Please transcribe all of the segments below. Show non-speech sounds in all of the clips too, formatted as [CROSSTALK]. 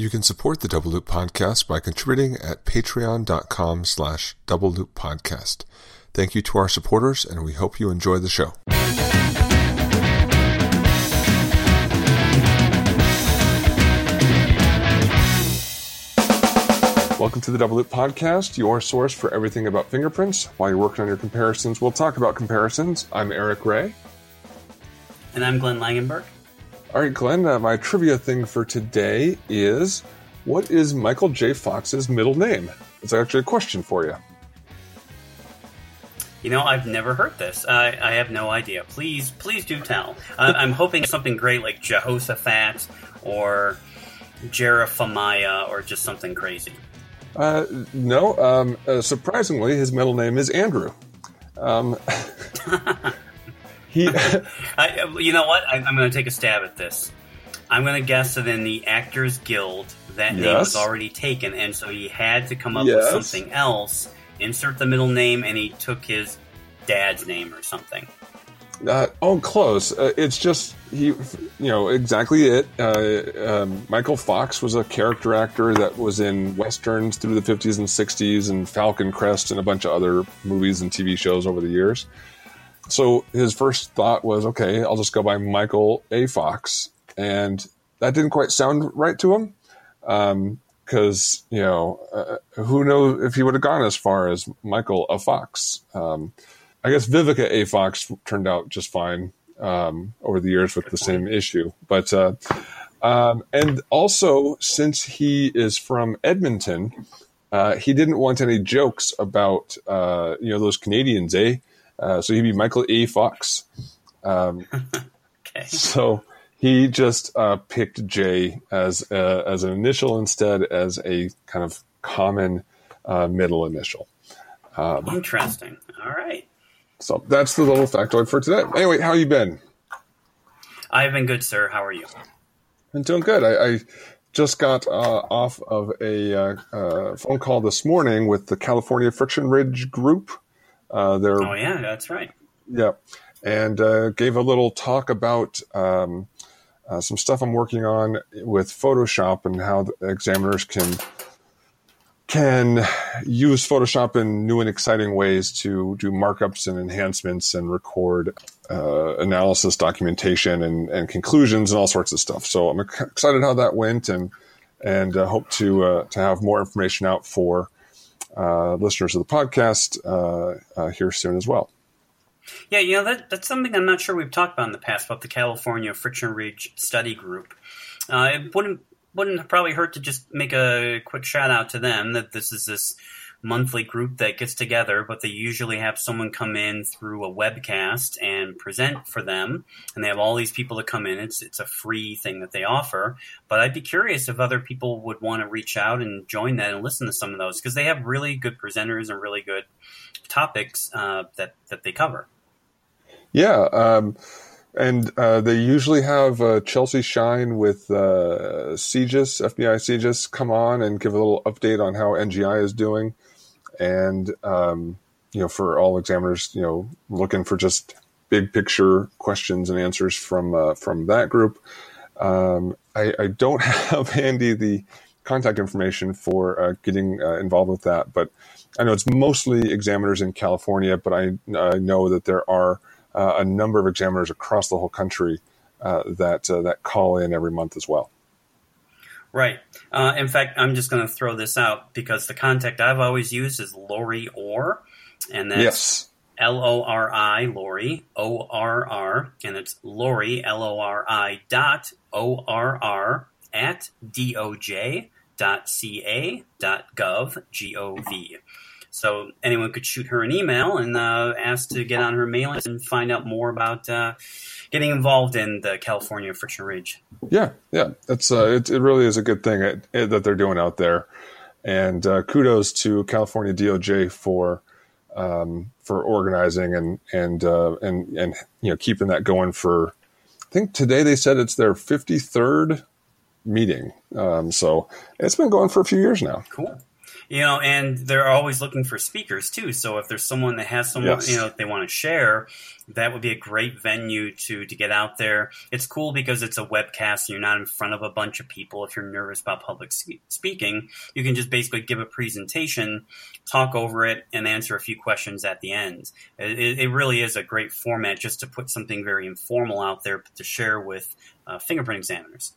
You can support the Double Loop Podcast by contributing at patreon.com slash double loop podcast. Thank you to our supporters, and we hope you enjoy the show. Welcome to the Double Loop Podcast, your source for everything about fingerprints. While you're working on your comparisons, we'll talk about comparisons. I'm Eric Ray. And I'm Glenn Langenberg. All right, Glenn, uh, my trivia thing for today is what is Michael J. Fox's middle name? It's actually a question for you. You know, I've never heard this. I, I have no idea. Please, please do tell. Uh, I'm hoping something great like Jehoshaphat or Jeremiah or just something crazy. Uh, no, um, uh, surprisingly, his middle name is Andrew. Um, [LAUGHS] he, [LAUGHS] I, you know what? I, am going to take a stab at this. I'm going to guess that in the Actors Guild, that yes. name was already taken, and so he had to come up yes. with something else. Insert the middle name, and he took his dad's name or something. Uh, oh, close. Uh, it's just he, you know, exactly it. Uh, um, Michael Fox was a character actor that was in westerns through the fifties and sixties, and Falcon Crest, and a bunch of other movies and TV shows over the years. So his first thought was, okay, I'll just go by Michael A. Fox, and that didn't quite sound right to him. because um, you know, uh, who knows if he would have gone as far as Michael A. Fox. Um, I guess Vivica A. Fox turned out just fine um, over the years with the same issue. But uh, um, and also since he is from Edmonton, uh, he didn't want any jokes about uh, you know those Canadians, eh? Uh, so he'd be Michael A. Fox. Um, [LAUGHS] okay. So he just uh, picked J as uh, as an initial instead as a kind of common middle initial. Um, Interesting. All right. So that's the little factoid for today. Anyway, how you been? I've been good, sir. How are you? I'm doing good. I, I just got uh, off of a uh, uh, phone call this morning with the California Friction Ridge Group. Uh, oh yeah, that's right. Yeah, and uh, gave a little talk about um, uh, some stuff I'm working on with Photoshop and how examiners can can use Photoshop in new and exciting ways to do markups and enhancements and record uh, analysis, documentation, and, and, conclusions and all sorts of stuff. So I'm excited how that went, and and uh, hope to uh, to have more information out for uh, listeners of the podcast uh, uh, here soon as well. Yeah, you know that that's something I'm not sure we've talked about in the past about the California Friction Ridge Study Group. it wouldn't wouldn't probably hurt to just make a quick shout out to them that this is this monthly group that gets together, but they usually have someone come in through a webcast and present for them. And they have all these people that come in. It's it's a free thing that they offer. But I'd be curious if other people would want to reach out and join that and listen to some of those because they have really good presenters and really good topics uh, that that they cover. Yeah. Um and uh, they usually have uh, Chelsea Shine with uh, CJIS, FBI CJIS, come on and give a little update on how NGI is doing. And, um, you know, for all examiners, you know, looking for just big picture questions and answers from uh, from that group. Um, I, I, don't [LAUGHS] have handy the contact information for uh, getting uh, involved with that, but I know it's mostly examiners in California, but I, I know that there are uh, a number of examiners across the whole country uh, that uh, that call in every month as well. Right. Uh, in fact, I'm just going to throw this out because the contact I've always used is Lori Orr, and that's yes. L O R I Lori O R R, and it's Lori L O R I dot O R R at doj dot ca dot gov g o v. So anyone could shoot her an email and uh, ask to get on her mailing list and find out more about uh, getting involved in the California Friction Ridge. Yeah, yeah, that's uh, it, it. really is a good thing it, it, that they're doing out there, and uh, kudos to California DOJ for um, for organizing and and uh, and and you know keeping that going for. I think today they said it's their fifty third meeting. Um, so it's been going for a few years now. Cool. You know, and they're always looking for speakers too. So if there's someone that has someone, Yes. you know, they want to share, that would be a great venue to to get out there. It's cool because it's a webcast. And you're not in front of a bunch of people. If you're nervous about public speaking, you can just basically give a presentation, talk over it, and answer a few questions at the end. It, it- it really is a great format just to put something very informal out there to share with uh, fingerprint examiners.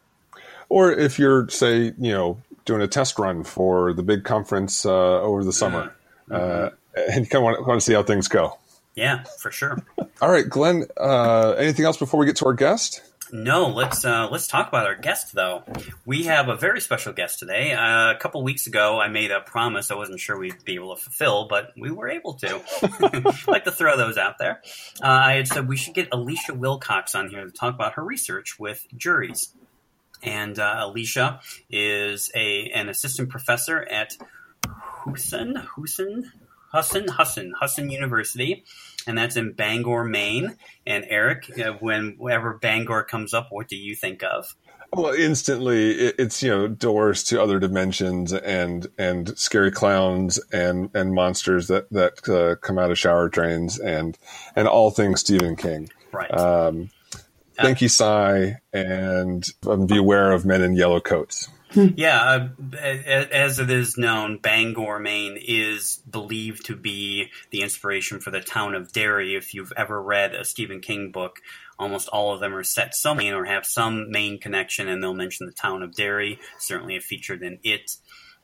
Or if you're, say, you know, doing a test run for the big conference uh, over the summer, uh, and you kind of want, want to see how things go. Yeah, for sure. [LAUGHS] All right, Glenn. Uh, anything else before we get to our guest? No, let's uh, let's talk about our guest though. We have a very special guest today. Uh, a couple weeks ago, I made a promise I wasn't sure we'd be able to fulfill, but we were able to. [LAUGHS] [LAUGHS] like to throw those out there. Uh, I had said we should get Alicia Wilcox on here to talk about her research with juries. And uh, Alicia is a an assistant professor at Husson Husson Husson Husson Husson University, and that's in Bangor, Maine. And Eric, uh, whenever Bangor comes up, what do you think of? Well, instantly, it, it's you know doors to other dimensions and and scary clowns and and monsters that that uh, come out of shower drains and and all things Stephen King. Right. Um, thank you, Cy, and um, beware of men in yellow coats. Yeah, uh, as it is known, Bangor, Maine is believed to be the inspiration for the town of Derry. If you've ever read a Stephen King book, almost all of them are set somewhere or have some Maine connection, and they'll mention the town of Derry. Certainly, have featured in it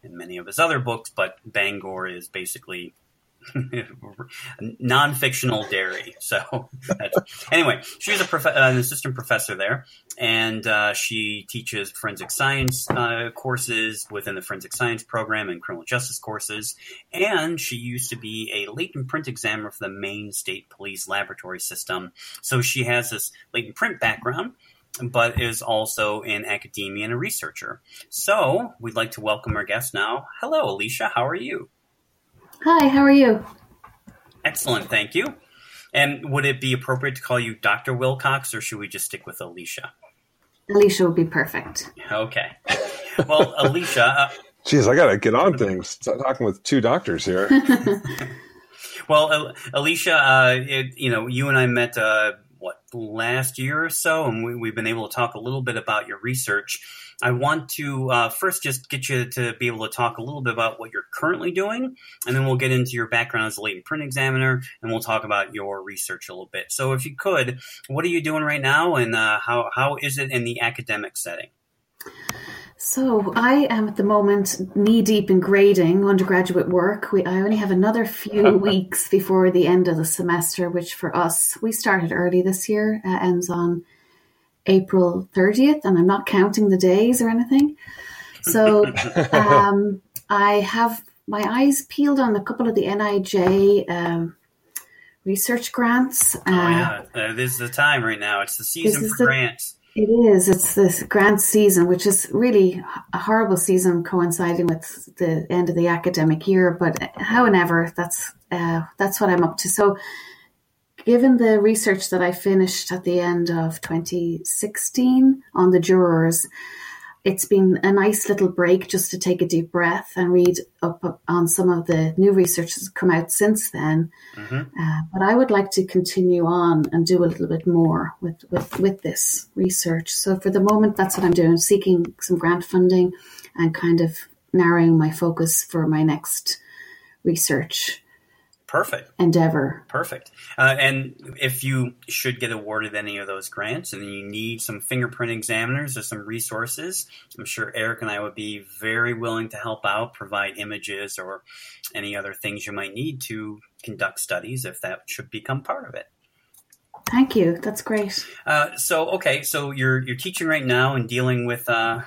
and many of his other books, but Bangor is basically [LAUGHS] non-fictional Derry. So anyway, she's a prof- an assistant professor there, and uh, she teaches forensic science uh, courses within the forensic science program and criminal justice courses. And she used to be a latent print examiner for the Maine State Police Laboratory System. So she has this latent print background. But is also in academia and a researcher. So we'd like to welcome our guest now. Hello, Alicia. How are you? Hi, how are you? Excellent, thank you. And would it be appropriate to call you Dr. Wilcox, or should we just stick with Alicia? Alicia would be perfect. Okay. Well, [LAUGHS] Alicia, uh, Jeez, I gotta get on things. Start talking with two doctors here. [LAUGHS] well, Al- Alicia, uh, it, you know, you and I met uh, what last year or so, and we, we've been able to talk a little bit about your research. I want to uh, first just get you to be able to talk a little bit about what you're currently doing, and then we'll get into your background as a latent print examiner, and we'll talk about your research a little bit. So, if you could, what are you doing right now, and uh, how how is it in the academic setting? So I am at the moment knee deep in grading undergraduate work. We, I only have another few [LAUGHS] weeks before the end of the semester, which for us we started early this year. Uh, ends on April thirtieth, and I'm not counting the days or anything. So [LAUGHS] um, I have my eyes peeled on a couple of the NIJ um, research grants. Uh, oh yeah, uh, this is the time right now. It's the season for the- grants. It is. It's this grant season, which is really a horrible season coinciding with the end of the academic year. But however, that's uh, that's what I'm up to. So, given the research that I finished at the end of 2016 on the jurors, it's been a nice little break just to take a deep breath and read up on some of the new research that's come out since then. hmm Uh, but I would like to continue on and do a little bit more with, with, with this research. So for the moment, that's what I'm doing, seeking some grant funding and kind of narrowing my focus for my next research Perfect. endeavor. Perfect. Uh, and if you should get awarded any of those grants and you need some fingerprint examiners or some resources, I'm sure Eric and I would be very willing to help out, provide images or any other things you might need to conduct studies if that should become part of it. Thank you. That's great. Uh, so okay, so you're you're teaching right now and dealing with uh,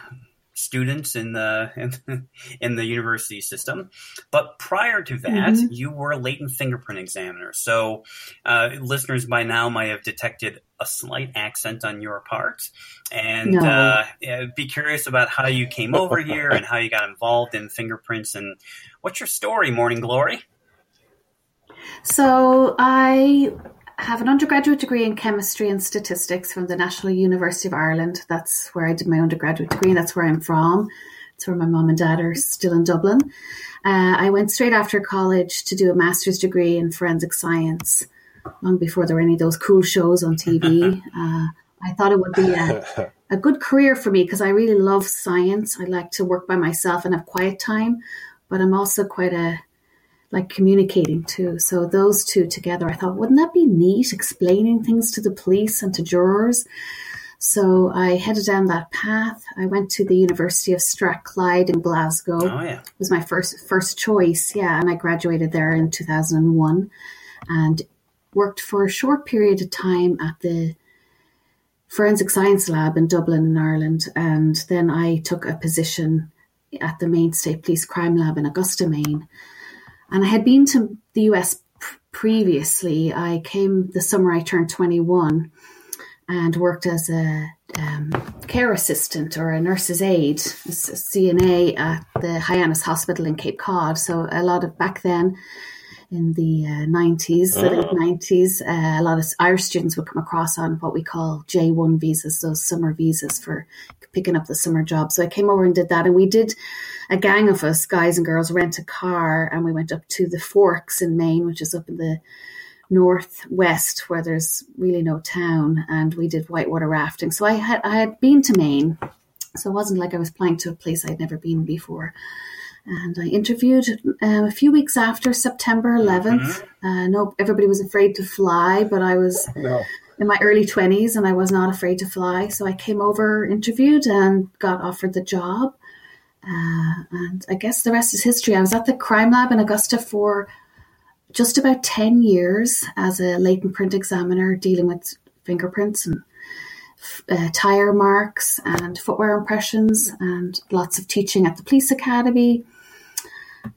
students in the in, [LAUGHS] in the university system, but prior to that, Mhm. you were a latent fingerprint examiner. So uh, listeners by now might have detected a slight accent on your part, and No. uh, be curious about how you came over here and how you got involved in fingerprints and what's your story, Morning Glory. So I have an undergraduate degree in chemistry and statistics from the National University of Ireland. That's where I did my undergraduate degree, that's where I'm from. It's where my mom and dad are still in Dublin. Uh, I went straight after college to do a master's degree in forensic science, long before there were any of those cool shows on TV. [LAUGHS] Uh, I thought it would be a, a good career for me because I really love science. I like to work by myself and have quiet time, but I'm also quite a like communicating too. So those two together, I thought, wouldn't that be neat? Explaining things to the police and to jurors. So I headed down that path. I went to the University of Strathclyde in Glasgow. Oh yeah, it was my first first choice. Yeah, and I graduated there in two thousand and one, and worked for a short period of time at the Forensic Science Lab in Dublin, in Ireland, and then I took a position at the Maine State Police Crime Lab in Augusta, Maine. And I had been to the US previously. I came the summer I turned twenty one and worked as a um, care assistant or a nurse's aide, a CNA at the Hyannis Hospital in Cape Cod. So a lot of back then in the uh, 90s, the late 90s, uh, a lot of Irish students would come across on what we call J1 visas, those summer visas for picking up the summer job. So I came over and did that. And we did, a gang of us, guys and girls, rent a car and we went up to the Forks in Maine, which is up in the northwest where there's really no town, and we did whitewater rafting. So I had I had been to Maine, so it wasn't like I was applying to a place I'd never been before. And I interviewed uh, a few weeks after September 11th. Mm-hmm. Uh, no, everybody was afraid to fly, but I was no. in my early 20s and I was not afraid to fly. So I came over, interviewed, and got offered the job. Uh, and I guess the rest is history. I was at the crime lab in Augusta for just about 10 years as a latent print examiner dealing with fingerprints and uh, tire marks and footwear impressions and lots of teaching at the police academy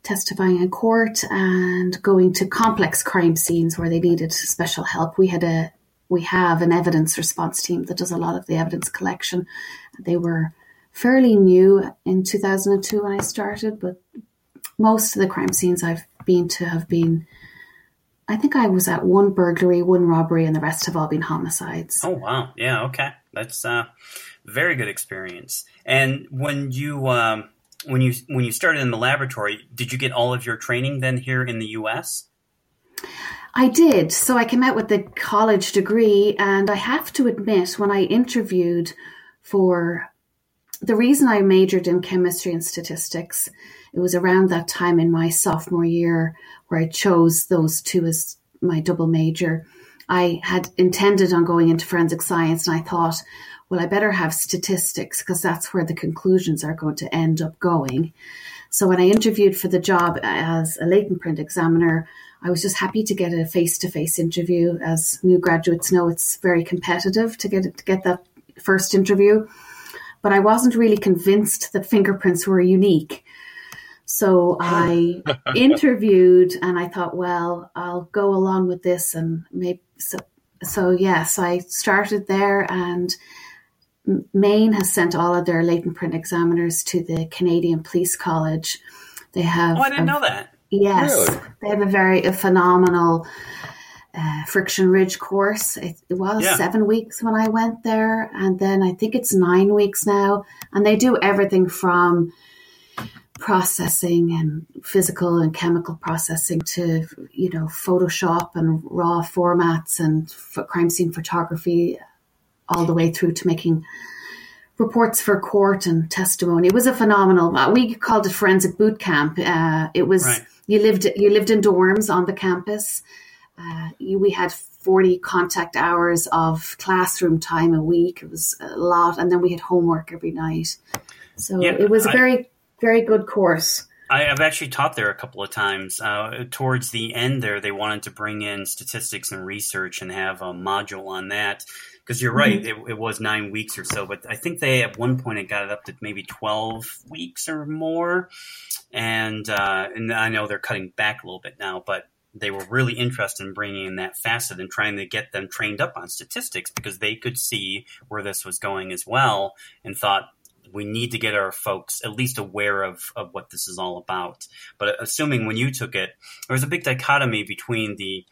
testifying in court and going to complex crime scenes where they needed special help we had a we have an evidence response team that does a lot of the evidence collection they were fairly new in 2002 when i started but most of the crime scenes i've been to have been I think I was at one burglary, one robbery, and the rest have all been homicides. Oh wow, yeah, okay, that's a uh, very good experience. And when you um, when you when you started in the laboratory, did you get all of your training then here in the U.S.? I did. So I came out with the college degree, and I have to admit, when I interviewed for the reason I majored in chemistry and statistics, it was around that time in my sophomore year where I chose those two as my double major. I had intended on going into forensic science and I thought, well, I better have statistics because that's where the conclusions are going to end up going. So when I interviewed for the job as a latent print examiner, I was just happy to get a face to face interview. As new graduates know, it's very competitive to get to get that first interview. But I wasn't really convinced that fingerprints were unique. So I [LAUGHS] interviewed and I thought, well, I'll go along with this and maybe so, so yes, I started there and Maine has sent all of their latent print examiners to the Canadian Police College. They have Oh, I didn't a, know that. Yes. Really? They have a very a phenomenal uh, Friction Ridge course. It, it was yeah. seven weeks when I went there, and then I think it's nine weeks now. And they do everything from processing and physical and chemical processing to you know Photoshop and raw formats and crime scene photography, all the way through to making reports for court and testimony. It was a phenomenal. Uh, we called it forensic boot camp. Uh, it was right. you lived you lived in dorms on the campus. Uh, we had 40 contact hours of classroom time a week. It was a lot. And then we had homework every night. So yeah, it was a very very good course. I, have actually taught there a couple of times. Uh, towards the end, there they wanted to bring in statistics and research and have a module on that. Because you're right, mm-hmm. it, it, was nine weeks or so, but I think they at one point it got it up to maybe twelve weeks or more. And uh, and I know they're cutting back a little bit now, but they were really interested in bringing in that facet and trying to get them trained up on statistics because they could see where this was going as well and thought we need to get our folks at least aware of, of what this is all about. But assuming when you took it, there was a big dichotomy between the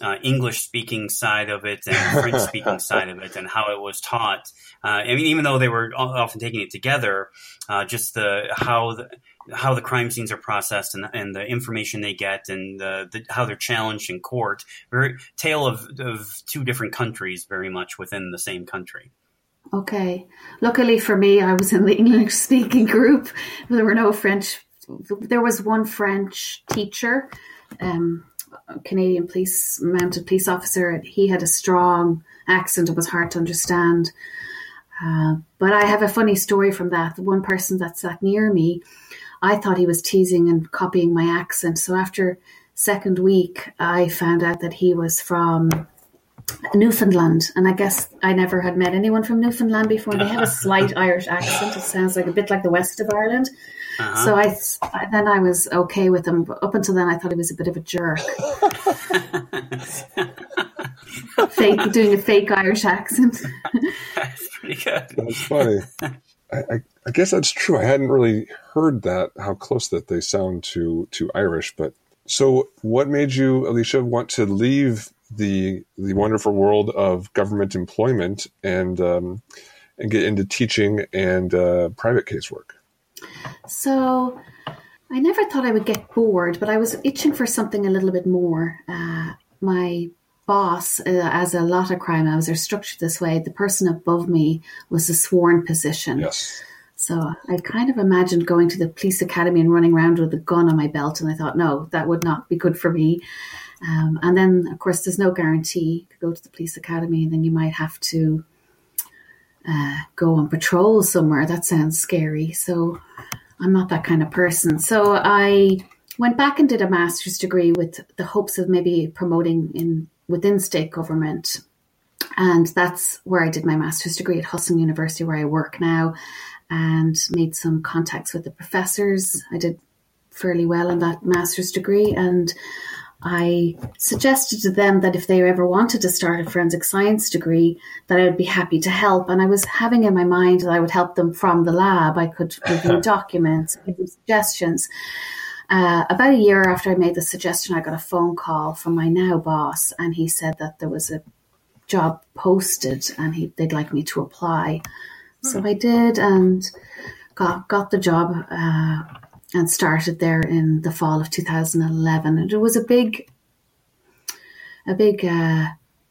uh, English speaking side of it and French [LAUGHS] speaking side of it and how it was taught. Uh, I mean, even though they were often taking it together, uh, just the how the how the crime scenes are processed and, and the information they get and the, the, how they're challenged in court. Very tale of, of two different countries, very much within the same country. Okay. Luckily for me, I was in the [LAUGHS] English speaking group. There were no French. There was one French teacher, um, Canadian police mounted police officer. He had a strong accent. It was hard to understand. Uh, but I have a funny story from that. The one person that sat near me, I thought he was teasing and copying my accent. So after second week, I found out that he was from Newfoundland, and I guess I never had met anyone from Newfoundland before. They have a [LAUGHS] slight Irish accent. It sounds like a bit like the west of Ireland. Uh-huh. So I then I was okay with him. But up until then, I thought he was a bit of a jerk. [LAUGHS] fake doing a fake Irish accent. that's pretty good. That's funny. [LAUGHS] I, I, guess that's true. I hadn't really heard that how close that they sound to to Irish. But so, what made you, Alicia, want to leave the the wonderful world of government employment and um, and get into teaching and uh, private casework? So I never thought I would get bored, but I was itching for something a little bit more. Uh, my boss, uh, as a lot of crime houses are structured this way, the person above me was a sworn position. Yes. So I kind of imagined going to the police academy and running around with a gun on my belt, and I thought, no, that would not be good for me. Um, and then, of course, there's no guarantee to go to the police academy, and then you might have to uh, go on patrol somewhere. That sounds scary. So I'm not that kind of person. So I went back and did a master's degree with the hopes of maybe promoting in within state government. And that's where I did my master's degree at Husson University, where I work now, and made some contacts with the professors. I did fairly well in that master's degree, and I suggested to them that if they ever wanted to start a forensic science degree, that I would be happy to help. And I was having in my mind that I would help them from the lab. I could review [LAUGHS] documents, give them suggestions. Uh, about a year after I made the suggestion, I got a phone call from my now boss, and he said that there was a job posted, and he, they'd like me to apply. Hmm. So I did, and got got the job. Uh, and started there in the fall of 2011. And it was a big, a big uh,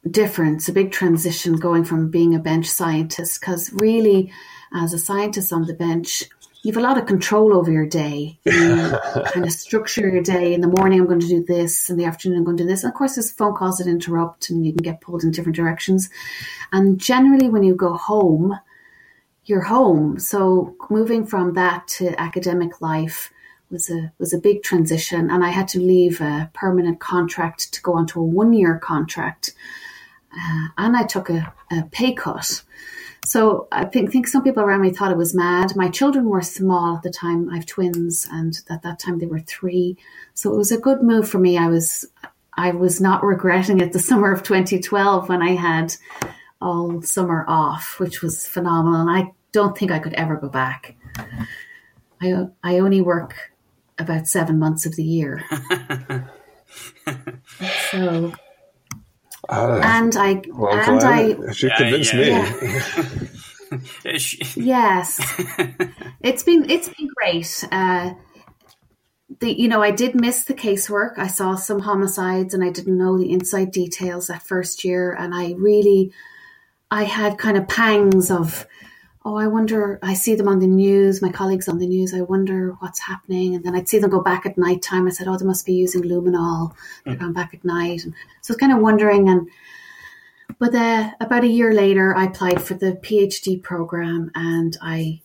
difference, a big transition going from being a bench scientist. Because really, as a scientist on the bench, you have a lot of control over your day. You [LAUGHS] kind of structure your day. In the morning, I'm going to do this. In the afternoon, I'm going to do this. And of course, there's phone calls that interrupt, and you can get pulled in different directions. And generally, when you go home, your home. So moving from that to academic life was a was a big transition, and I had to leave a permanent contract to go onto a one year contract, uh, and I took a, a, pay cut. So I think think some people around me thought it was mad. My children were small at the time. I have twins, and at that time they were three. So it was a good move for me. I was I was not regretting it. The [LAUGHS] summer of 2012 when I had all summer off, which was phenomenal, and I don't think I could ever go back. I I only work about seven months of the year. [LAUGHS] so. Uh, and I well, and I she yeah, convinced yeah, me. Yeah. [LAUGHS] yes, [LAUGHS] it's been it's been great. Uh, the you know I did miss the casework. I saw some homicides and I didn't know the inside details that first year, and I really I had kind of pangs of oh, I wonder, I see them on the news, my colleagues on the news, I wonder what's happening. And then I'd see them go back at night time. I said, oh, they must be using luminol. They're mm. going back at night. And so I was kind of wondering. And, but uh, about a year later, I applied for the PhD program and I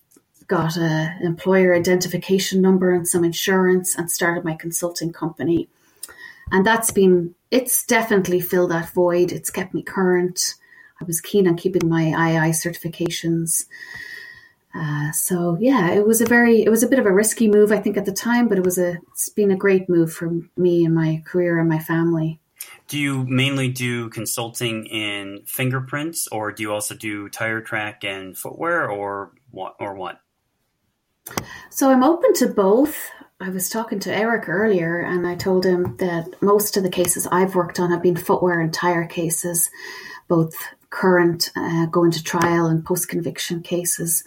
got a employer identification number and some insurance and started my consulting company. And that's been, it's definitely filled that void. It's kept me current. I was keen on keeping my IAI certifications. Uh, so yeah, it was a very, it was a bit of a risky move, I think, at the time, but it was a, it's been a great move for me and my career and my family. Do you mainly do consulting in fingerprints, or do you also do tire track and footwear, or what? Or what? So I'm open to both. I was talking to Eric earlier, and I told him that most of the cases I've worked on have been footwear and tire cases, both current, uh, going to trial, and post conviction cases.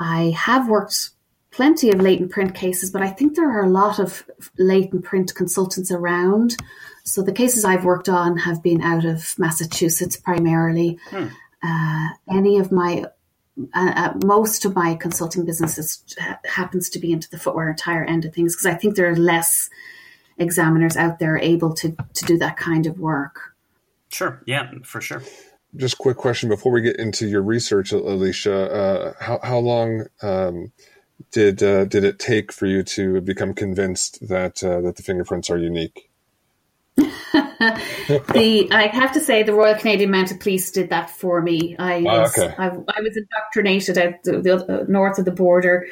I have worked plenty of latent print cases, but I think there are a lot of latent print consultants around. So the cases I've worked on have been out of Massachusetts primarily. Hmm. Uh, any of my uh, uh, most of my consulting businesses happens to be into the footwear and tire end of things because I think there are less examiners out there able to to do that kind of work. Sure. Yeah, for sure. Just quick question before we get into your research, Alicia. Uh, how how long um, did uh, did it take for you to become convinced that uh, that the fingerprints are unique? [LAUGHS] the I have to say the Royal Canadian Mounted Police did that for me. I oh, was okay. I, I, was indoctrinated out the, the, north of the border,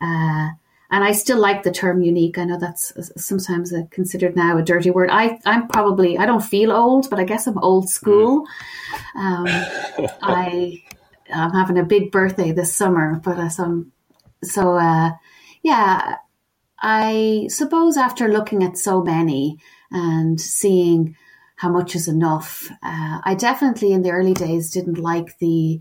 uh, and I still like the term unique. I know that's sometimes considered now a dirty word. I I'm probably I don't feel old, but I guess I'm old school. Um, [LAUGHS] I I'm having a big birthday this summer, but uh, so so uh, yeah. I suppose after looking at so many and seeing how much is enough. Uh, I definitely in the early days didn't like the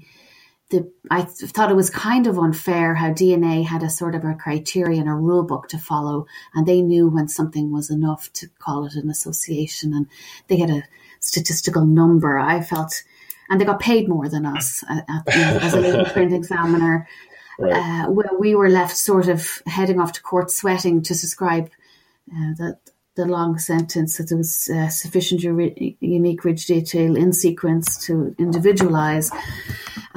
the I thought it was kind of unfair how DNA had a sort of a criteria and a rule book to follow, and they knew when something was enough to call it an association, and they had a statistical number. I felt, and they got paid more than us at, at, as a [LAUGHS] print examiner. Right. Uh, where we were left sort of heading off to court sweating to describe uh, that the long sentence that there was uh, sufficient unique ridge detail in sequence to individualize.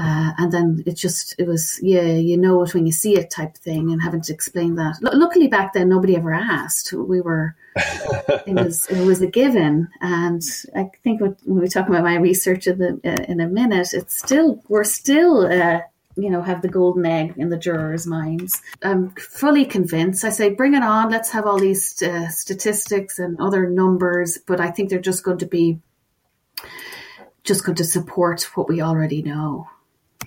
Uh, and then it just, it was, yeah, you know it when you see it type thing and having to explain that. L- luckily back then, nobody ever asked. We were, [LAUGHS] it was, it was a given. And I think when we talk about my research in, the, uh, in a minute, it's still, we're still, uh, you know, have the golden egg in the jurors' minds. I'm fully convinced. I say, bring it on. Let's have all these uh, statistics and other numbers, but I think they're just going to be just going to support what we already know.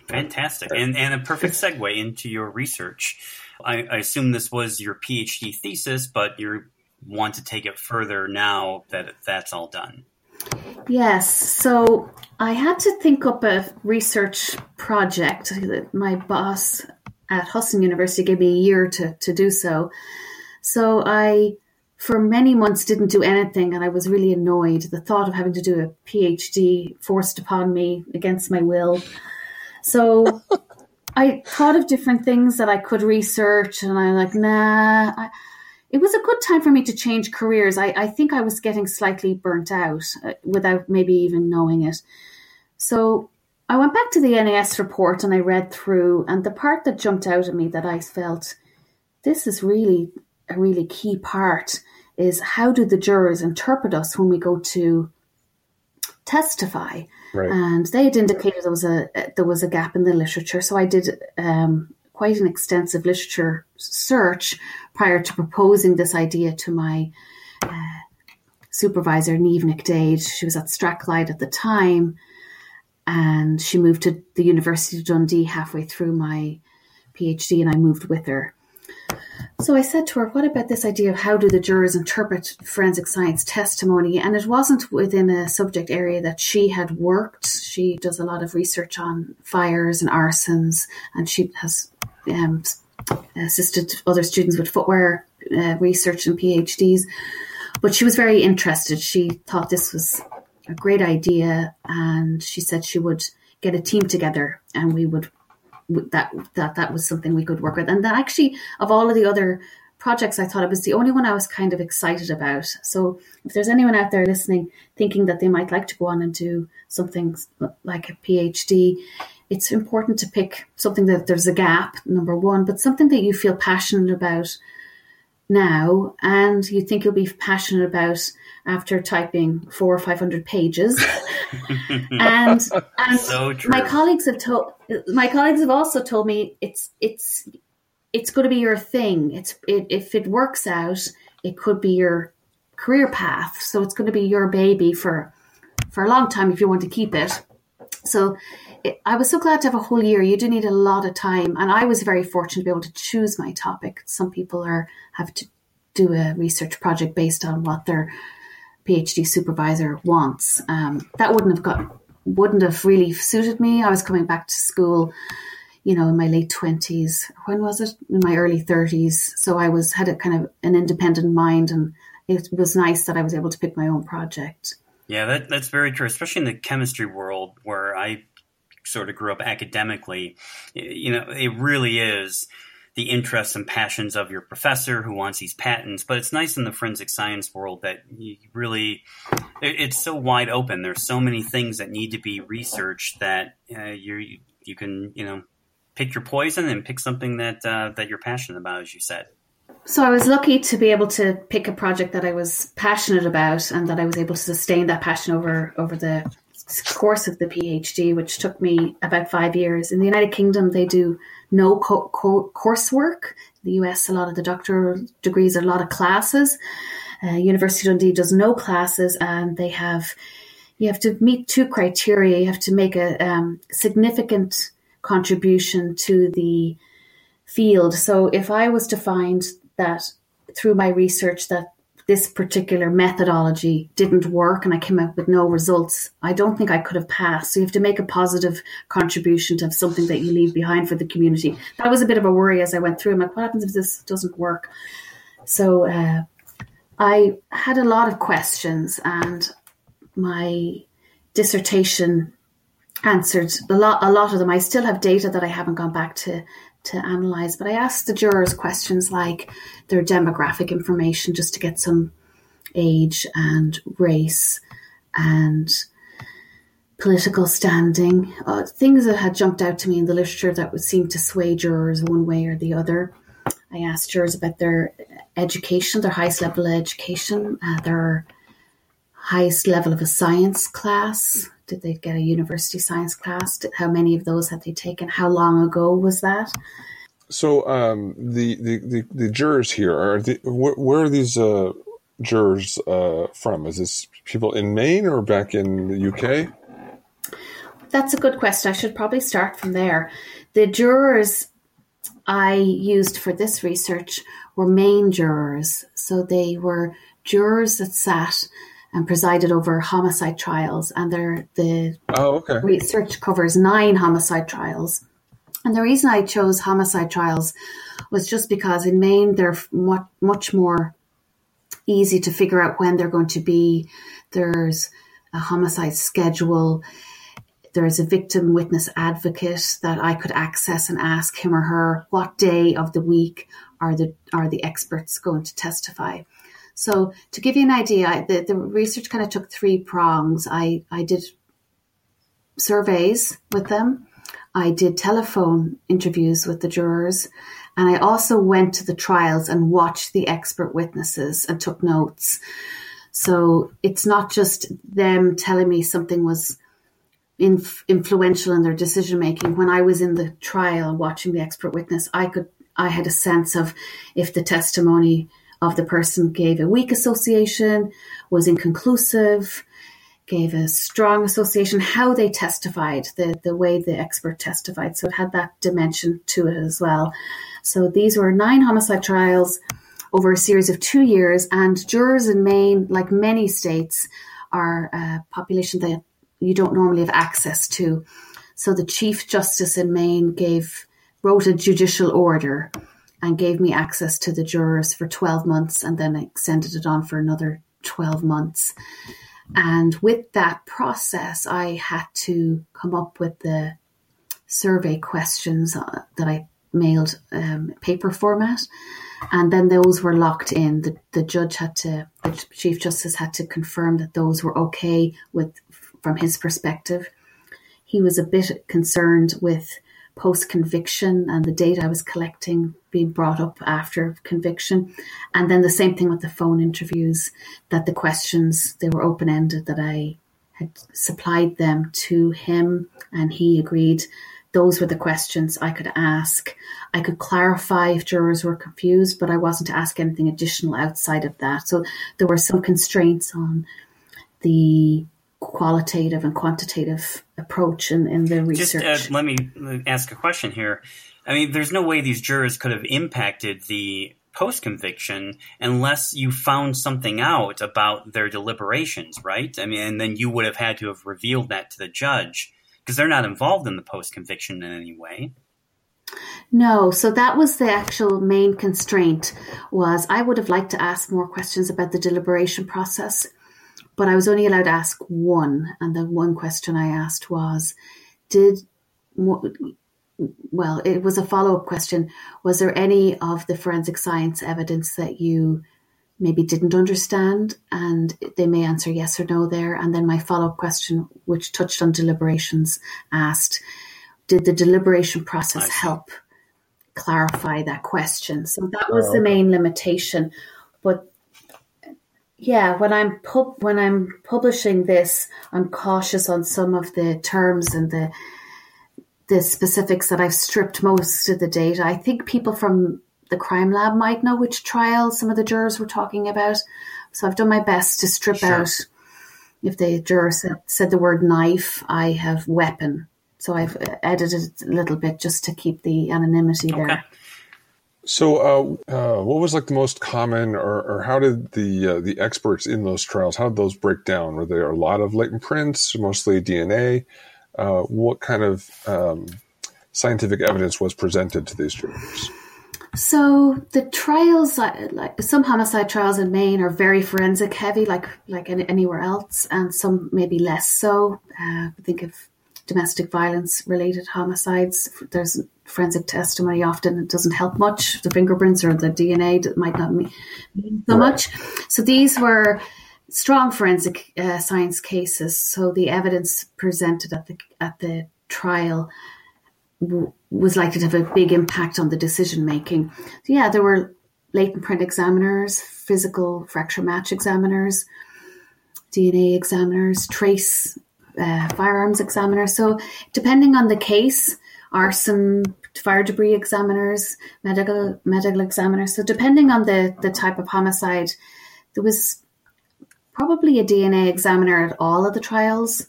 Fantastic, and and a perfect [LAUGHS] segue into your research. I, I assume this was your PhD thesis, but you want to take it further now that that's all done. Yes. So I had to think up a research project. My boss at Husson University gave me a year to, to do so. So I, for many months, didn't do anything, and I was really annoyed. The thought of having to do a PhD forced upon me against my will. So I thought of different things that I could research, and I'm like, nah. I, it was a good time for me to change careers. I, I think I was getting slightly burnt out uh, without maybe even knowing it. So I went back to the NAS report and I read through, and the part that jumped out at me that I felt this is really a really key part is how do the jurors interpret us when we go to testify? Right. And they had indicated there was a there was a gap in the literature, so I did um, quite an extensive literature search prior to proposing this idea to my uh, supervisor, Niamh Nic Daéid. She was at Strathclyde at the time, and she moved to the University of Dundee halfway through my PhD, and I moved with her. So I said to her, What about this idea of how do the jurors interpret forensic science testimony? And it wasn't within a subject area that she had worked. She does a lot of research on fires and arsons, and she has um, assisted other students with footwear uh, research and PhDs. But she was very interested. She thought this was a great idea, and she said she would get a team together and we would that that that was something we could work with. And that actually, of all of the other projects, I thought it was the only one I was kind of excited about. So if there's anyone out there listening thinking that they might like to go on and do something like a PhD, it's important to pick something that there's a gap, number one, but something that you feel passionate about now and you think you'll be passionate about after typing four or five hundred pages. [LAUGHS] and and so my colleagues have told my colleagues have also told me it's it's it's going to be your thing. It's it, if it works out, it could be your career path. So it's going to be your baby for for a long time if you want to keep it. So I was so glad to have a whole year. You do need a lot of time, and I was very fortunate to be able to choose my topic. Some people are have to do a research project based on what their PhD supervisor wants. Um, that wouldn't have got wouldn't have really suited me. I was coming back to school, you know, in my late twenties. When was it? In my early thirties. So I was had a kind of an independent mind, and it was nice that I was able to pick my own project. Yeah, that, that's very true, especially in the chemistry world where I sort of grew up academically. You know, it really is the interests and passions of your professor who wants these patents. But it's nice in the forensic science world that you really, it's so wide open. There's so many things that need to be researched that uh, you you can you know pick your poison and pick something that uh, that you're passionate about, as you said. So I was lucky to be able to pick a project that I was passionate about and that I was able to sustain that passion over over the course of the PhD, which took me about five years. In the United Kingdom, they do no co- co- coursework. In the US, a lot of the doctoral degrees are a lot of classes. Uh, University of Dundee does no classes, and they have you have to meet two criteria. You have to make a um, significant contribution to the field. So if I was to find that through my research that this particular methodology didn't work and I came up with no results, I don't think I could have passed. So you have to make a positive contribution to have something that you leave behind for the community. That was a bit of a worry as I went through. I'm like, what happens if this doesn't work? So uh, I had a lot of questions and my dissertation answered a lot a lot of them. I still have data that I haven't gone back to to analyze. But I asked the jurors questions like their demographic information just to get some age and race and political standing, uh, things that had jumped out to me in the literature that would seem to sway jurors one way or the other. I asked jurors about their education, their highest level of education, uh, their highest level of a science class. Did they get a university science class? How many of those had they taken? How long ago was that? So um, the, the, the the jurors here are the, where, where, are these uh, jurors uh, from? Is this people in Maine or back in the UK? That's a good question. I should probably start from there. The jurors I used for this research were Maine jurors, so they were jurors that sat and presided over homicide trials. And the oh, okay. research covers nine homicide trials. And the reason I chose homicide trials was just because in Maine they're much, much more easy to figure out when they're going to be. There's a homicide schedule. There's a victim witness advocate that I could access and ask him or her what day of the week are the are the experts going to testify. So to give you an idea, the, the research kind of took three prongs. I, I did surveys with them. I did telephone interviews with the jurors. And I also went to the trials and watched the expert witnesses and took notes. So it's not just them telling me something was inf- influential in their decision making. When I was in the trial watching the expert witness, I could I had a sense of if the testimony of the person gave a weak association, was inconclusive, gave a strong association, how they testified, the, the way the expert testified. So it had that dimension to it as well. So these were nine homicide trials over a series of two years, and jurors in Maine, like many states, are a population that you don't normally have access to. So the Chief Justice in Maine gave wrote a judicial order and gave me access to the jurors for 12 months and then extended it on for another 12 months. And with that process, I had to come up with the survey questions uh, that I mailed um, paper format. And then those were locked in. The, the judge had to, the Chief Justice had to confirm that those were okay with, from his perspective. He was a bit concerned with post conviction and the data I was collecting being brought up after conviction. And then the same thing with the phone interviews, that the questions, they were open ended, that I had supplied them to him and he agreed those were the questions I could ask. I could clarify if jurors were confused, but I wasn't to ask anything additional outside of that. So there were some constraints on the qualitative and quantitative approach in, in the research. Just uh, let me ask a question here. I mean, there's no way these jurors could have impacted the post conviction unless you found something out about their deliberations, right? I mean, and then you would have had to have revealed that to the judge because they're not involved in the post conviction in any way. No, so that was the actual main constraint was I would have liked to ask more questions about the deliberation process, but I was only allowed to ask one and the one question I asked was did well, it was a follow up question. Was there any of the forensic science evidence that you maybe didn't understand? And they may answer yes or no there. And then my follow up question, which touched on deliberations, asked, did the deliberation process help clarify that question? So that oh, was the main limitation. But yeah, when I'm pub- when I'm publishing this, I'm cautious on some of the terms and the the specifics that I've stripped most of the data. I think people from the crime lab might know which trial some of the jurors were talking about. So I've done my best to strip sure. out. If the juror said, said the word knife, I have weapon. So I've uh, edited a little bit just to keep the anonymity there. So, uh, uh, what was like the most common, or, or how did the uh, the experts in those trials? How did those break down? Were there a lot of latent prints, mostly DNA? uh, what kind of um, scientific evidence was presented to these jurors? So the trials, like some homicide trials in Maine, are very forensic heavy, like like anywhere else, and some maybe less so. Uh, think of domestic violence related homicides. There's forensic testimony often it doesn't help much. The fingerprints or the DNA might not mean so much. So these were strong forensic uh, science cases. So the evidence presented at the at the trial w- was likely to have a big impact on the decision making. So yeah, there were latent print examiners, physical fracture match examiners, DNA examiners, trace uh, firearms examiner. So depending on the case, arson, fire debris examiners, medical medical examiners. So depending on the the type of homicide, there was probably a DNA examiner at all of the trials,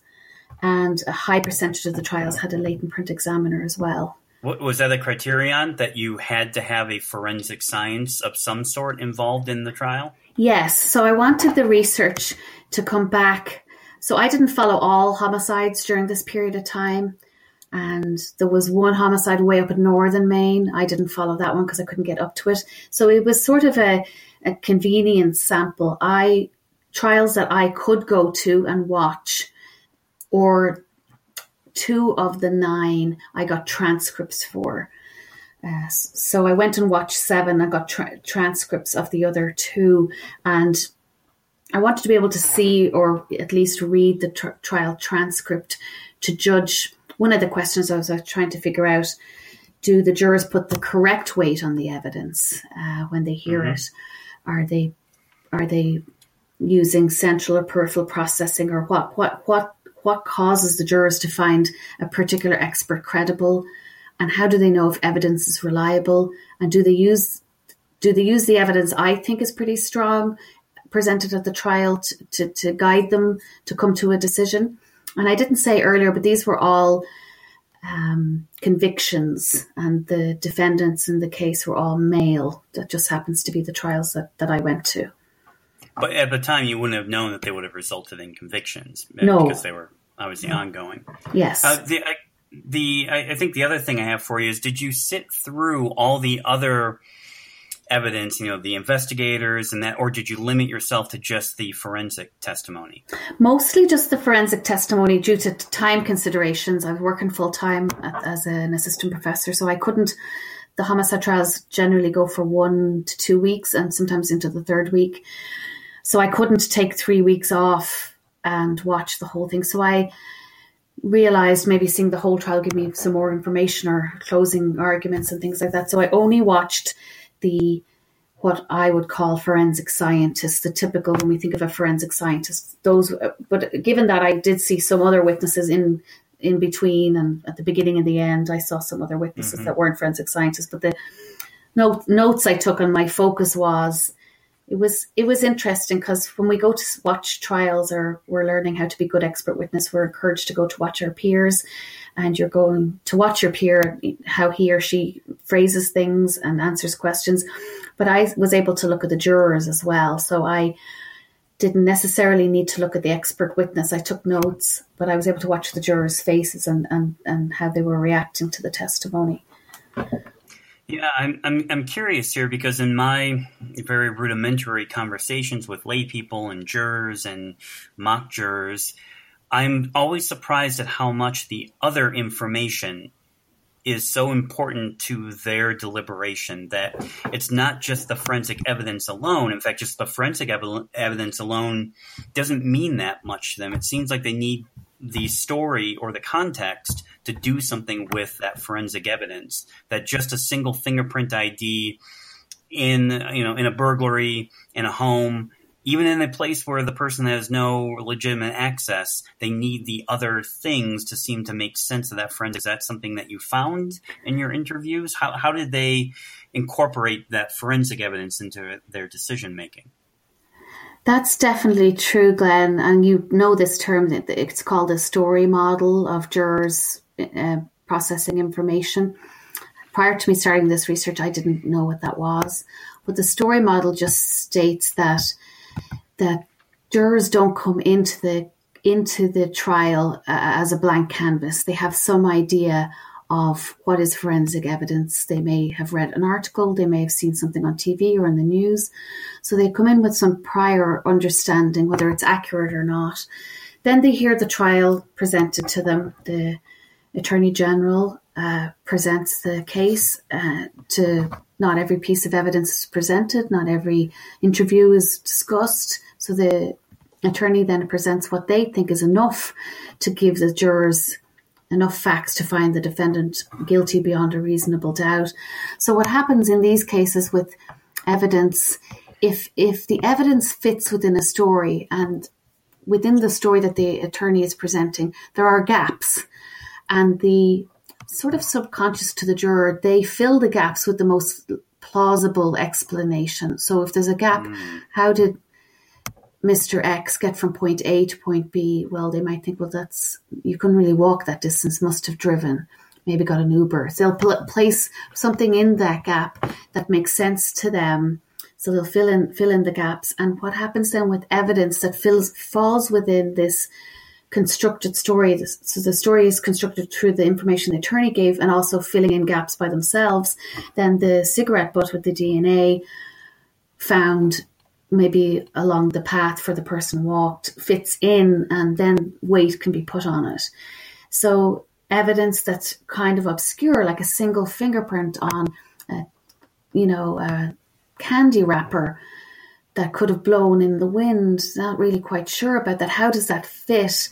and a high percentage of the trials had a latent print examiner as well. What, was that a criterion that you had to have a forensic science of some sort involved in the trial? Yes. So I wanted the research to come back. So I didn't follow all homicides during this period of time. And there was one homicide way up in northern Maine. I didn't follow that one because I couldn't get up to it. So it was sort of a, a convenience sample. I trials that I could go to and watch, or two of the nine I got transcripts for. Uh, so I went and watched seven. I got tra- transcripts of the other two, and I wanted to be able to see or at least read the tr- trial transcript to judge. One of the questions I was trying to figure out: Do the jurors put the correct weight on the evidence uh, when they hear mm-hmm. it? Are they are they using central or peripheral processing or what what what what causes the jurors to find a particular expert credible and how do they know if evidence is reliable and do they use do they use the evidence I think is pretty strong presented at the trial to, to, to guide them to come to a decision and I didn't say earlier but these were all um, convictions and the defendants in the case were all male that just happens to be the trials that, that I went to but at the time, you wouldn't have known that they would have resulted in convictions no. because they were obviously ongoing. Yes. Uh, the I, the I, I think the other thing I have for you is: Did you sit through all the other evidence? You know, the investigators and that, or did you limit yourself to just the forensic testimony? Mostly just the forensic testimony due to time considerations. I was working full time as an assistant professor, so I couldn't the homicide trials generally go for one to two weeks and sometimes into the third week. So I couldn't take three weeks off and watch the whole thing. So I realized maybe seeing the whole trial give me some more information or closing arguments and things like that. So I only watched the what I would call forensic scientists, the typical when we think of a forensic scientist. Those, but given that I did see some other witnesses in in between and at the beginning and the end, I saw some other witnesses mm-hmm. that weren't forensic scientists. But the note, notes I took and my focus was it was it was interesting because when we go to watch trials or we're learning how to be good expert witness, we're encouraged to go to watch our peers, and you're going to watch your peer how he or she phrases things and answers questions. But I was able to look at the jurors as well, so I didn't necessarily need to look at the expert witness. I took notes, but I was able to watch the jurors' faces and and, and how they were reacting to the testimony. Yeah, I'm, I'm, I'm curious here because in my very rudimentary conversations with lay people and jurors and mock jurors, I'm always surprised at how much the other information is so important to their deliberation that it's not just the forensic evidence alone. In fact, just the forensic ev- evidence alone doesn't mean that much to them. It seems like they need the story or the context to do something with that forensic evidence. That just a single fingerprint ID in you know in a burglary in a home, even in a place where the person has no legitimate access, they need the other things to seem to make sense of that forensic. Is that something that you found in your interviews? How how did they incorporate that forensic evidence into their decision making? That's definitely true, Glenn. And you know this term, it's called a story model of jurors uh, processing information. Prior to me starting this research, I didn't know what that was. But the story model just states that that jurors don't come into the into the trial uh, as a blank canvas. They have some idea of what is forensic evidence. They may have read an article, they may have seen something on TV or in the news. So they come in with some prior understanding, whether it's accurate or not. Then they hear the trial presented to them. The Attorney General uh, presents the case uh, to not every piece of evidence is presented, not every interview is discussed. So the attorney then presents what they think is enough to give the jurors enough facts to find the defendant guilty beyond a reasonable doubt. So what happens in these cases with evidence if if the evidence fits within a story and within the story that the attorney is presenting there are gaps and the sort of subconscious to the juror they fill the gaps with the most plausible explanation so if there's a gap mm. how did Mr. X get from point A to point B, well, they might think, well, that's, you couldn't really walk that distance, must have driven, maybe got an Uber. So they'll pl- place something in that gap that makes sense to them. So they'll fill in, fill in the gaps. And what happens then with evidence that fills, falls within this constructed story? So the story is constructed through the information the attorney gave and also filling in gaps by themselves. Then the cigarette butt with the DNA found maybe along the path for the person walked fits in and then weight can be put on it. So evidence that's kind of obscure, like a single fingerprint on a, you know, a candy wrapper that could have blown in the wind. Not really quite sure about that. How does that fit?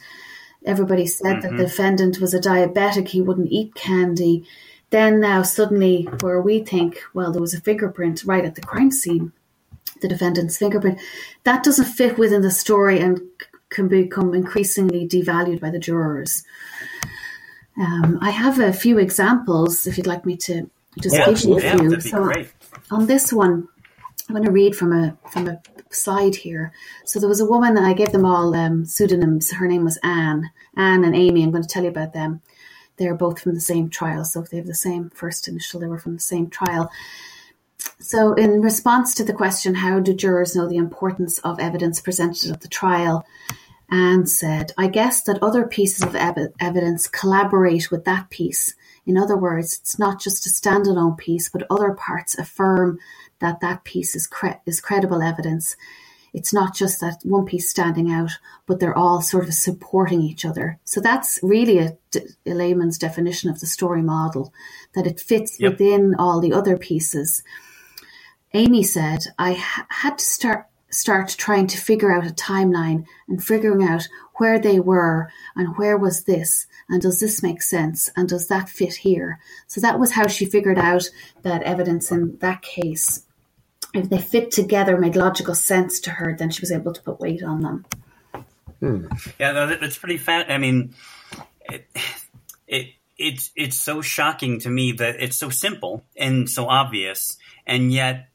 Everybody said mm-hmm. that the defendant was a diabetic, he wouldn't eat candy. Then now suddenly where we think, well, there was a fingerprint right at the crime scene the defendant's fingerprint. That doesn't fit within the story and can become increasingly devalued by the jurors. Um, I have a few examples if you'd like me to just yeah, give you a few. Yeah, so great. on this one, I'm going to read from a from a slide here. So there was a woman, that I gave them all um, pseudonyms. Her name was Anne. Anne and Amy. I'm going to tell you about them. They're both from the same trial, so if they have the same first initial, they were from the same trial. So, in response to the question, how do jurors know the importance of evidence presented at the trial? Anne said, I guess that other pieces of ev- evidence collaborate with that piece. In other words, it's not just a standalone piece, but other parts affirm that that piece is, cre- is credible evidence. It's not just that one piece standing out, but they're all sort of supporting each other. So that's really a, a layman's definition of the story model, that it fits yep. within all the other pieces. Amy said, I ha- had to start start trying to figure out a timeline and figuring out where they were and where was this and does this make sense and does that fit here so that was how she figured out that evidence in that case if they fit together made logical sense to her then she was able to put weight on them hmm. yeah that's pretty fat i mean it, it it's it's so shocking to me that it's so simple and so obvious and yet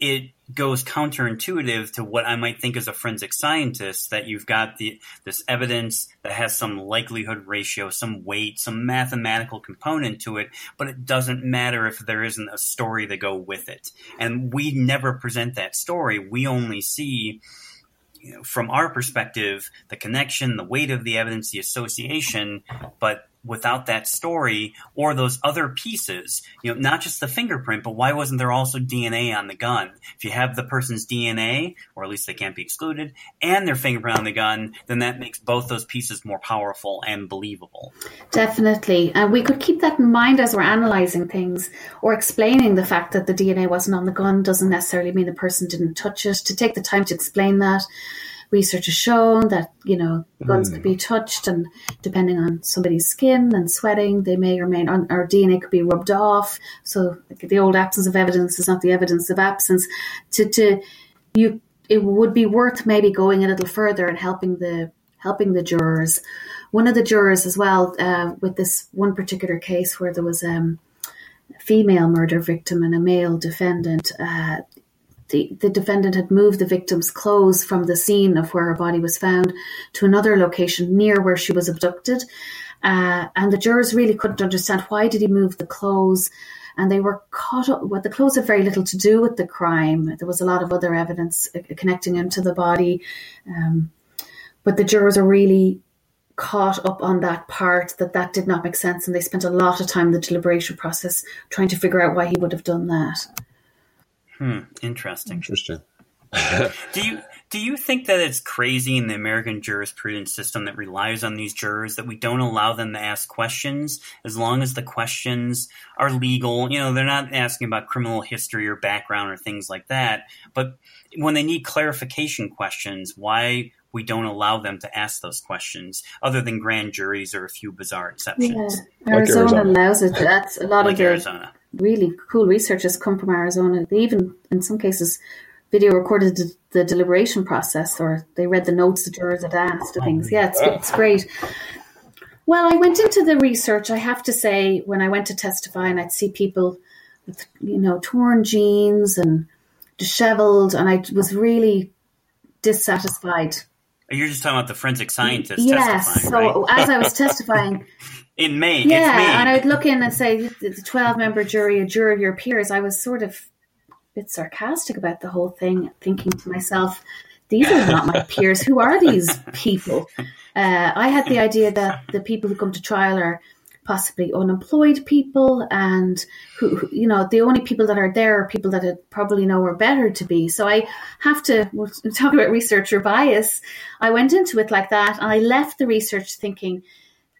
it goes counterintuitive to what I might think as a forensic scientist that you've got the this evidence that has some likelihood ratio, some weight, some mathematical component to it, but it doesn't matter if there isn't a story to go with it. And we never present that story. We only see you know, from our perspective, the connection, the weight of the evidence, the association, but without that story or those other pieces, you know, not just the fingerprint, but why wasn't there also DNA on the gun? If you have the person's DNA, or at least they can't be excluded, and their fingerprint on the gun, then that makes both those pieces more powerful and believable. Definitely. And we could keep that in mind as we're analysing things or explaining the fact that the DNA wasn't on the gun doesn't necessarily mean the person didn't touch it. To take the time to explain that research has shown that you know guns mm. could be touched, and depending on somebody's skin and sweating, they may or may not, or DNA could be rubbed off. So the old absence of evidence is not the evidence of absence. To to you, it would be worth maybe going a little further and helping the helping the jurors. One of the jurors as well uh, with this one particular case where there was um, a female murder victim and a male defendant. Uh, the, the defendant had moved the victim's clothes from the scene of where her body was found to another location near where she was abducted. Uh, and the jurors really couldn't understand why did he move the clothes and they were caught up Well, the clothes had very little to do with the crime. There was a lot of other evidence uh, connecting him to the body. Um, but the jurors are really caught up on that part that that did not make sense and they spent a lot of time in the deliberation process trying to figure out why he would have done that. Hmm. Interesting. Interesting. [LAUGHS] do you do you think that it's crazy in the American jurisprudence system that relies on these jurors that we don't allow them to ask questions as long as the questions are legal? You know, they're not asking about criminal history or background or things like that. But when they need clarification questions, why we don't allow them to ask those questions, other than grand juries or a few bizarre exceptions. Yeah. Arizona, like Arizona. allows it. That's a lot like of the Arizona really cool researchers come from Arizona. They even, in some cases, video recorded the, the deliberation process or they read the notes the jurors had asked and things. Yeah, it's, it's great. Well, I went into the research. I have to say, when I went to testify, and I'd see people with, you know, torn jeans and disheveled, and I was really dissatisfied. You're just talking about the forensic scientist. Yes. So right? as I was testifying, [LAUGHS] in May. Yeah, and I would look in and say the twelve member jury, a jury of your peers. I was sort of a bit sarcastic about the whole thing, thinking to myself, "These are not my [LAUGHS] peers. Who are these people?" Uh, I had the idea that the people who come to trial are possibly unemployed people and who, who, you know the only people that are there are people that I probably know are better to be so i have to talk about researcher bias i went into it like that and i left the research thinking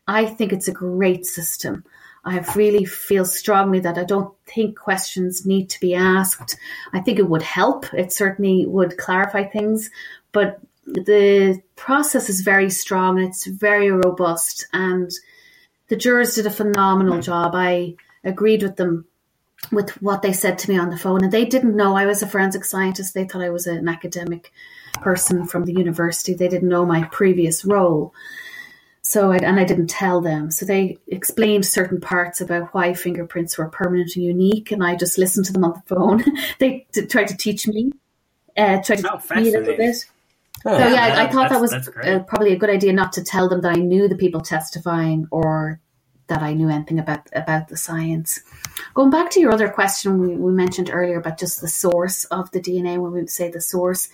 I think it's a great system. I really feel strongly that I don't think questions need to be asked. I think it would help. It certainly would clarify things, but the process is very strong. And it's very robust, and the jurors did a phenomenal mm. job. I agreed with them with what they said to me on the phone, and they didn't know I was a forensic scientist. They thought I was an academic person from the university. They didn't know my previous role. So I, and I didn't tell them. So they explained certain parts about why fingerprints were permanent and unique, and I just listened to them on the phone. [LAUGHS] they t- tried to teach me, uh, tried to oh, teach me a little bit. Oh, so yeah, I, I thought that was uh, probably a good idea not to tell them that I knew the people testifying or that I knew anything about about the science. Going back to your other question we, we mentioned earlier about just the source of the DNA, when we say the source,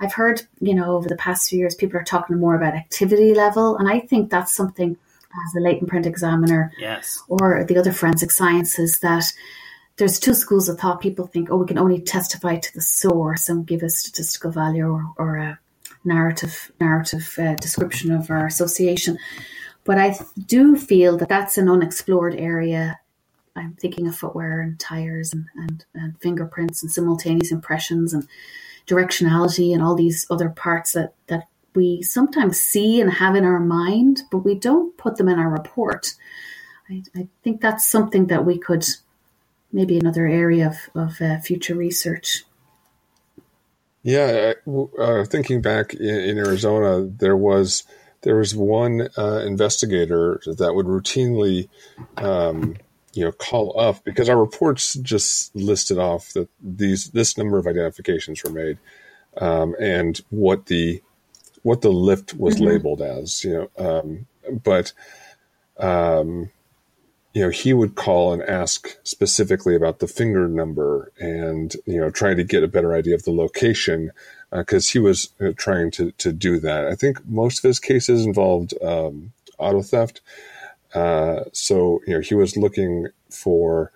I've heard, you know, over the past few years, people are talking more about activity level. And I think that's something as a latent print examiner yes. or the other forensic sciences that there's two schools of thought. People think, oh, we can only testify to the source and give a statistical value or, or a narrative narrative uh, description of our association. But I do feel that that's an unexplored area I'm thinking of footwear and tires and, and, and, fingerprints and simultaneous impressions and directionality and all these other parts that, that we sometimes see and have in our mind, but we don't put them in our report. I, I think that's something that we could maybe another area of, of uh, future research. Yeah, uh, thinking back in, in, Arizona, there was there was one uh, investigator that would routinely um, you know call up because our reports just listed off that these this number of identifications were made um, and what the what the lift was mm-hmm. labeled as you know um, but um, you know he would call and ask specifically about the finger number and you know trying to get a better idea of the location because uh, he was uh, trying to to do that. I think most of his cases involved um, auto theft. Uh, so you know he was looking for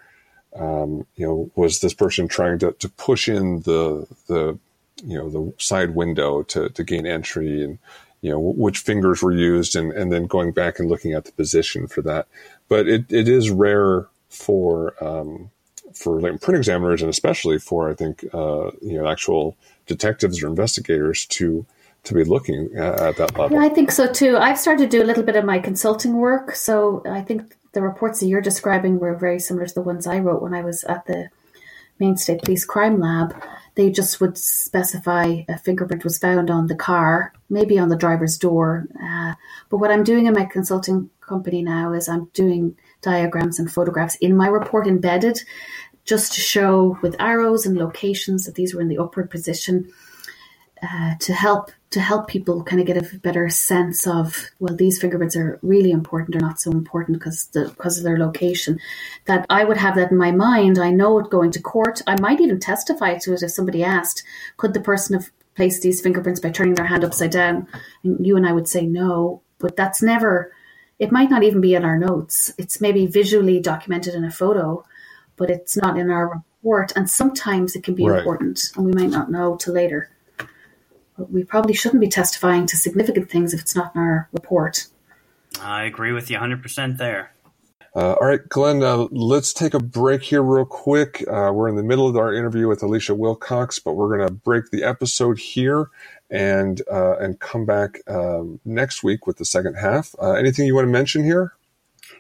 um, you know was this person trying to, to push in the the you know the side window to, to gain entry and you know which fingers were used and, and then going back and looking at the position for that. But it, it is rare for um, for like print examiners and especially for I think uh, you know actual detectives or investigators to to be looking at, that level. Yeah, I think so too. I've started to do a little bit of my consulting work, so I think the reports that you're describing were very similar to the ones I wrote when I was at the Maine State Police Crime Lab. They just would specify a fingerprint was found on the car, maybe on the driver's door. Uh, but what I'm doing in my consulting company now is I'm doing diagrams and photographs in my report embedded just to show with arrows and locations that these were in the upward position uh, to help to help people kind of get a better sense of well these fingerprints are really important or not so important because the, because of their location. That I would have that in my mind. I know it going to court. I might even testify to it if somebody asked could the person have placed these fingerprints by turning their hand upside down? And you and I would say no but that's never it might not even be in our notes. It's maybe visually documented in a photo but it's not in our report and sometimes it can be right. important and we might not know till later we probably shouldn't be testifying to significant things if it's not in our report. I agree with you 100% there. Uh, all right, Glenn, uh, let's take a break here real quick. Uh, we're in the middle of our interview with Alicia Wilcox, but we're going to break the episode here and uh, and come back um, next week with the second half. Uh, anything you want to mention here?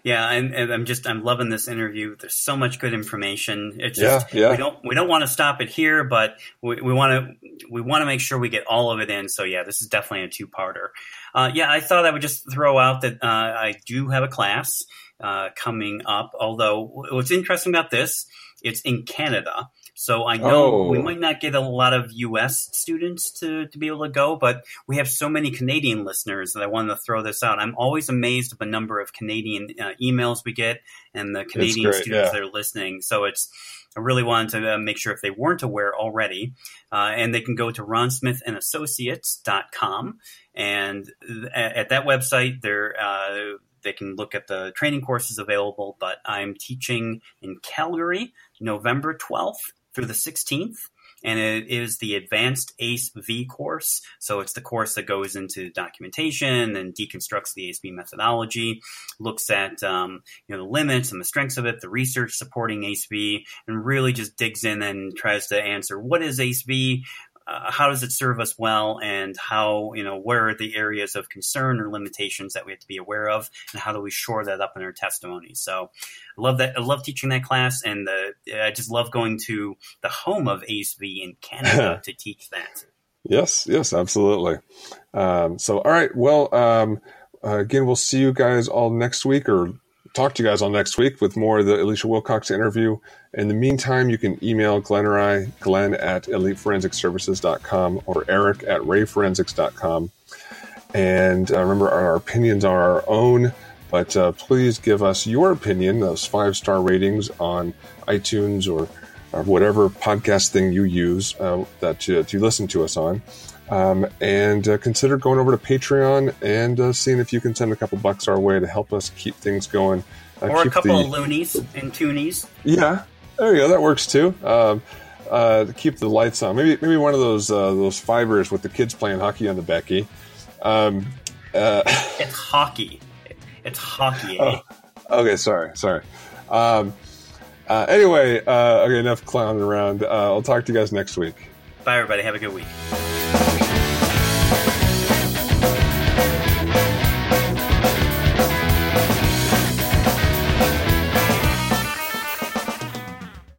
Yeah, and, I'm just I'm loving this interview. There's so much good information. It's just yeah, yeah. we don't we don't want to stop it here, but we want to we want to make sure we get all of it in. So yeah, this is definitely a two parter. Uh, yeah, I thought I would just throw out that uh, I do have a class uh, coming up. Although what's interesting about this, it's in Canada. So I know oh. we might not get a lot of U.S. students to, to be able to go, but we have so many Canadian listeners that I wanted to throw this out. I'm always amazed at the number of Canadian uh, emails we get and the Canadian great, students yeah. that are listening. So it's I really wanted to uh, make sure if they weren't aware already, uh, and they can go to ronsmithandassociates.com. And at, at that website, they're, uh, they can look at the training courses available. But I'm teaching in Calgary, November 12th through the 16th and it is the advanced ACE V course. So it's the course that goes into documentation and deconstructs the ACE V methodology, looks at um, you know the limits and the strengths of it, the research supporting ACE V, and really just digs in and tries to answer what is ACE V, uh, how does it serve us well and how you know where are the areas of concern or limitations that we have to be aware of and how do we shore that up in our testimony? So i love that i love teaching that class and the, i just love going to the home of ACE V in canada [LAUGHS] to teach that. Yes yes absolutely. Um, so all right well um, uh, again we'll see you guys all next week or talk to you guys all next week with more of the alicia wilcox interview in the meantime, you can email Glenn or I, Glenn at eliteforensicservices.com or Eric at rayforensics.com. And uh, remember, our opinions are our own, but uh, please give us your opinion, those five star ratings on iTunes or, or, whatever podcast thing you use uh, that you, to listen to us on. Um, and uh, consider going over to Patreon and uh, seeing if you can send a couple bucks our way to help us keep things going. Uh, or a couple the, of loonies and toonies. Yeah, there you go. That works too. Um, uh, to keep the lights on. Maybe maybe one of those uh, those fibers with the kids playing hockey on the Becky. Um, uh, [LAUGHS] it's hockey. It's hockey. Eh? Oh, okay, sorry, sorry. Um, uh, anyway, uh, okay, enough clowning around. Uh, I'll talk to you guys next week. Bye, everybody. Have a good week.